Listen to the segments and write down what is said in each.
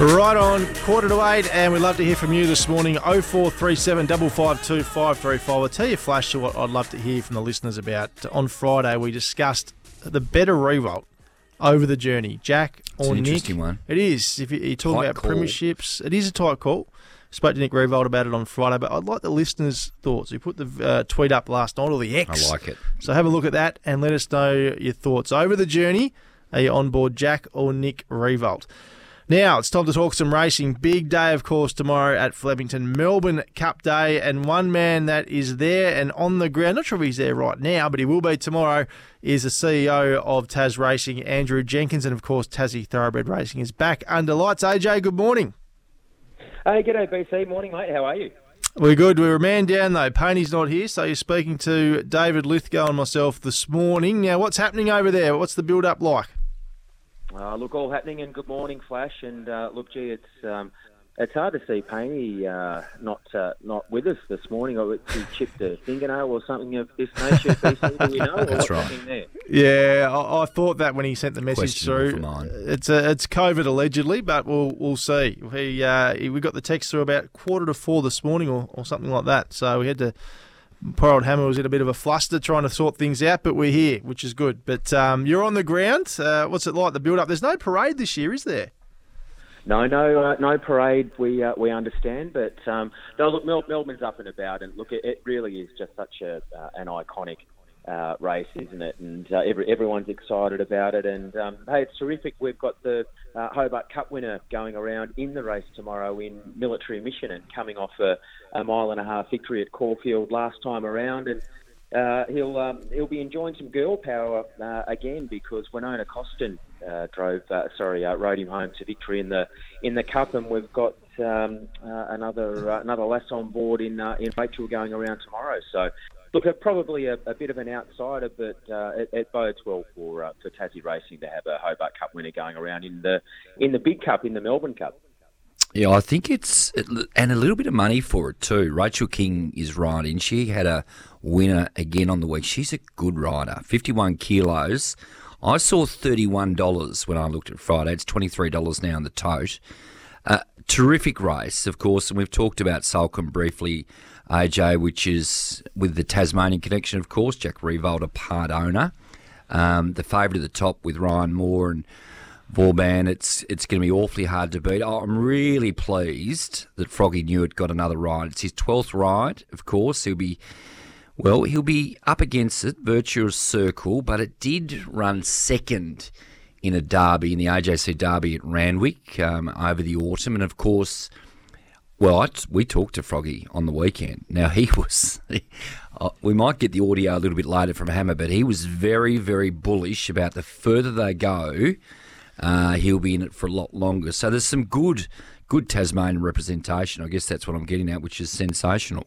Right on, quarter to eight, and we'd love to hear from you this morning. 0437 552 535. I'll tell you, Flash, to what I'd love to hear from the listeners about. On Friday, we discussed the better Riewoldt over the journey. Jack It's or an Nick? interesting one. It is. If you- you're talking Tight about call. premierships, it is a tight call. Spoke to Nick Riewoldt about it on Friday, but I'd like the listeners' thoughts. You put the uh, tweet up last night, or the X. I like it. So have a look at that and let us know your thoughts over the journey. Are you on board Jack or Nick Riewoldt? Now it's time to talk some racing. Big day, of course, tomorrow at Flemington, Melbourne Cup Day, and one man that is there and on the ground. Not sure if he's there right now, but he will be tomorrow. Is the CEO of Tas Racing, Andrew Jenkins, and of course Tassie Thoroughbred Racing is back under lights. AJ, good morning. Hey, g'day BC. Morning, mate. How are you? We're good. We're a man down though. Payne's not here, so you're speaking to David Lithgow and myself this morning. Now, what's happening over there? What's the build up like? Uh, look, all happening, and good morning, Flash. And uh, look, gee, it's um, it's hard to see Paney uh, not uh, not with us this morning. Or he chipped a fingernail or something of this nature. BC, do we know? That's what's right. there? Yeah, I, I thought that when he sent the message Questionable through. It's a, it's COVID allegedly, but we'll we'll see. He, uh, he we got the text through about quarter to four this morning or, or something like that. So we had to. Poor old Hammer was in a bit of a fluster trying to sort things out, but we're here, which is good. But um, you're on the ground. Uh, what's it like? The build up. There's no parade this year, is there? No, no, uh, no parade. We uh, we understand, but um, no. Look, Mel- Melbourne's up and about, and look, it, it really is just such a uh, an iconic uh, race, isn't it? And uh, every, everyone's excited about it. And um, hey, it's terrific. We've got the uh, Hobart Cup winner going around in the race tomorrow in military mission, and coming off a, a mile and a half victory at Caulfield last time around, and. Uh, he'll um, he'll be enjoying some girl power uh, again because Winona Costin uh, drove uh, sorry uh, rode him home to victory in the in the cup, and we've got um, uh, another another lass on board in in Rachel going around tomorrow. So. Look, probably a, a bit of an outsider, but uh, it, it bodes well for uh, for Tassie Racing to have a Hobart Cup winner going around in the in the big cup in the Melbourne Cup. Yeah, I think it's and a little bit of money for it too. Rachel King is riding. She had a winner again on the week. She's a good rider. Fifty-one kilos. I saw thirty-one dollars when I looked at Friday. It's twenty-three dollars now in the tote. Uh, terrific race, of course, and we've talked about Salcombe briefly, AJ, which is with the Tasmanian connection, of course. Jack Riewoldt, a part owner. Um, the favourite at the top with Ryan Moore and Vauban, it's it's going to be awfully hard to beat. Oh, I'm really pleased that Froggy Newitt got another ride. It's his 12th ride, of course. He'll be, well, he'll be up against it, Virtuous Circle, but it did run second in a derby, in the AJC Derby at Randwick um, over the autumn. And of course, well, I, we talked to Froggy on the weekend. Now, he was, uh, we might get the audio a little bit later from Hammer, but he was very, very bullish about the further they go, uh, he'll be in it for a lot longer. So there's some good, good Tasmanian representation. I guess that's what I'm getting at, which is sensational.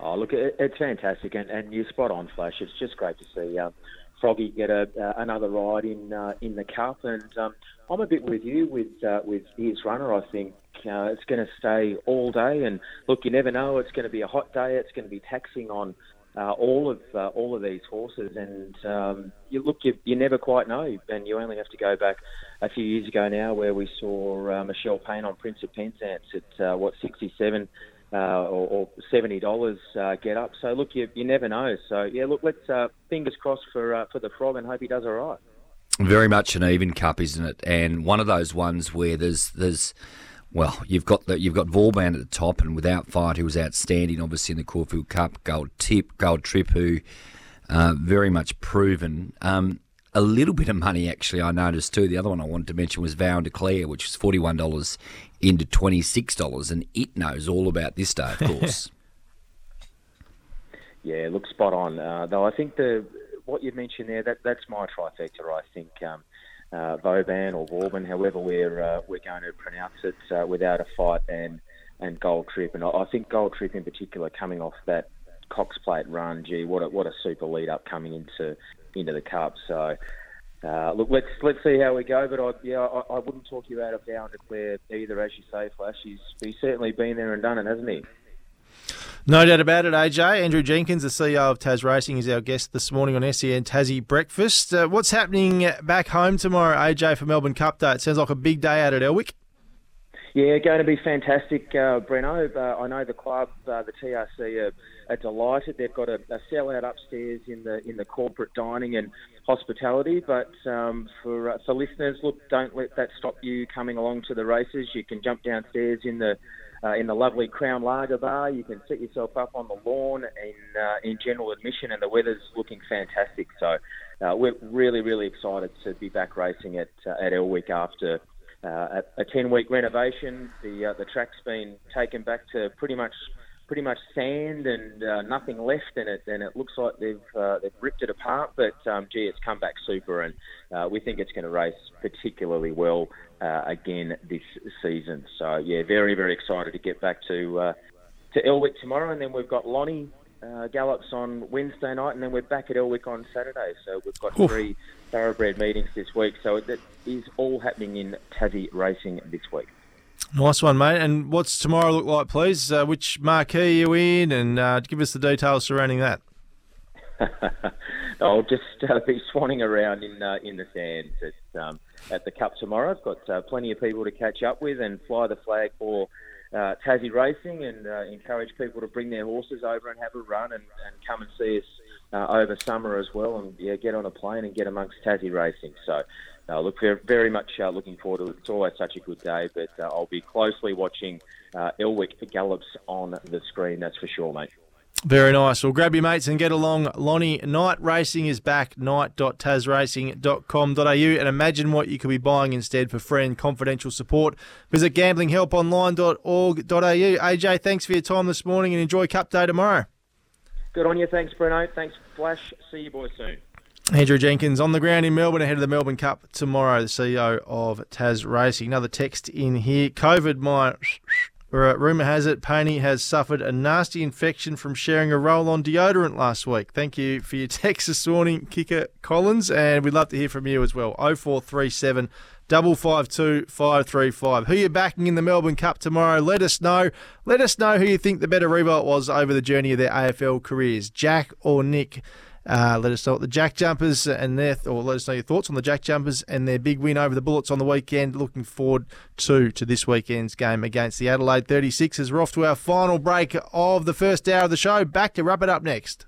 Oh, look, it, it's fantastic, and, and you're spot on, Flash. It's just great to see um, Froggy get a, uh, another ride in uh, in the cup, and um, I'm a bit with you with uh, with his runner. I think uh, it's going to stay all day, and look, you never know. It's going to be a hot day. It's going to be taxing on uh, all of uh, all of these horses, and um, you look, you, you never quite know, and you only have to go back a few years ago now, where we saw uh, Michelle Payne on Prince of Penzance at uh, what 67 uh, or, or seventy dollars uh, get up. So look, you, you never know. So yeah, look, let's uh, fingers crossed for uh, for the frog and hope he does all right. Very much an even cup, isn't it? And one of those ones where there's there's well, you've got the, you've got Vauban at the top, and without fight, who was outstanding, obviously in the Caulfield Cup. Gold Tip, Gold Trip, who uh, very much proven. Um, a little bit of money, actually, I noticed too. The other one I wanted to mention was Vow and Declare, which was forty one dollars into twenty six dollars, and it knows all about this day, of course. Yeah, look spot on. Uh, though I think the what you mentioned there that that's my trifecta. I think um, uh, Vauban or Vauban, however we're uh, we're going to pronounce it, uh, without a fight and and Gold Trip, and I, think Gold Trip in particular coming off that Cox Plate run. Gee, what a, what a super lead up coming into into the Cup. So. Uh, look, let's let's see how we go. But I, yeah, I, I wouldn't talk you out of Vow and Declare either, as you say, Flash. He's he's certainly been there and done it, hasn't he? No doubt about it, AJ. Andrew Jenkins, the CEO of Tas Racing, is our guest this morning on SEN Tassie Breakfast. Uh, what's happening back home tomorrow, AJ, for Melbourne Cup Day? It sounds like a big day out at Elwick. Yeah, going to be fantastic, uh, Breno. Uh, I know the club, uh, the TRC, are, are delighted. They've got a, a sellout upstairs in the in the corporate dining and hospitality. But um, for uh, for listeners, look, don't let that stop you coming along to the races. You can jump downstairs in the uh, in the lovely Crown Lager Bar. You can set yourself up on the lawn in uh, in general admission, and the weather's looking fantastic. So uh, we're really really excited to be back racing at uh, at Elwick after uh, a 10 week renovation. The uh, the track's been taken back to pretty much pretty much sand and uh, nothing left in it, and it looks like they've uh, they've ripped it apart. But um, gee, it's come back super, and uh, we think it's going to race particularly well uh, again this season. So yeah, very very excited to get back to to Elwick tomorrow, and then we've got Lonnie uh, gallops on Wednesday night, and then we're back at Elwick on Saturday. So we've got Oof. three thoroughbred meetings this week. So that is all happening in Tassie racing this week. Nice one, mate. And what's tomorrow look like, please? Uh, which marquee are you in? And uh, give us the details surrounding that. I'll just uh, be swanning around in uh, in the sands at, um, at the Cup tomorrow. I've got uh, plenty of people to catch up with and fly the flag for uh, Tassie Racing and uh, encourage people to bring their horses over and have a run and, and come and see us uh, over summer as well and yeah, get on a plane and get amongst Tassie Racing. So uh, look, very, much uh, looking forward to it. It's always such a good day, but uh, I'll be closely watching uh, Elwick gallops on the screen, that's for sure, mate. Very nice. Well, grab your mates and get along. Lonnie Night Racing is back, night.tasracing.com.au, and imagine what you could be buying instead for friend confidential support. Visit gamblinghelponline.org.au. AJ, thanks for your time this morning and enjoy Cup Day tomorrow. Good on you. Thanks, Bruno. Thanks, Flash. See you boys soon. Andrew Jenkins on the ground in Melbourne ahead of the Melbourne Cup tomorrow, the CEO of Tas Racing. Another text in here. COVID, my rumour has it, Payne has suffered a nasty infection from sharing a roll on deodorant last week. Thank you for your text this morning, Kicker Collins, and we'd love to hear from you as well. 0437 552 535. Who you're backing in the Melbourne Cup tomorrow? Let us know. Let us know who you think the better Riewoldt was over the journey of their AFL careers, Jack or Nick. Uh, let us know what the Jack Jumpers and their, or let us know your thoughts on the Jack Jumpers and their big win over the Bullets on the weekend. Looking forward to to this weekend's game against the Adelaide 36ers. We're off to our final break of the first hour of the show. Back to wrap it up next.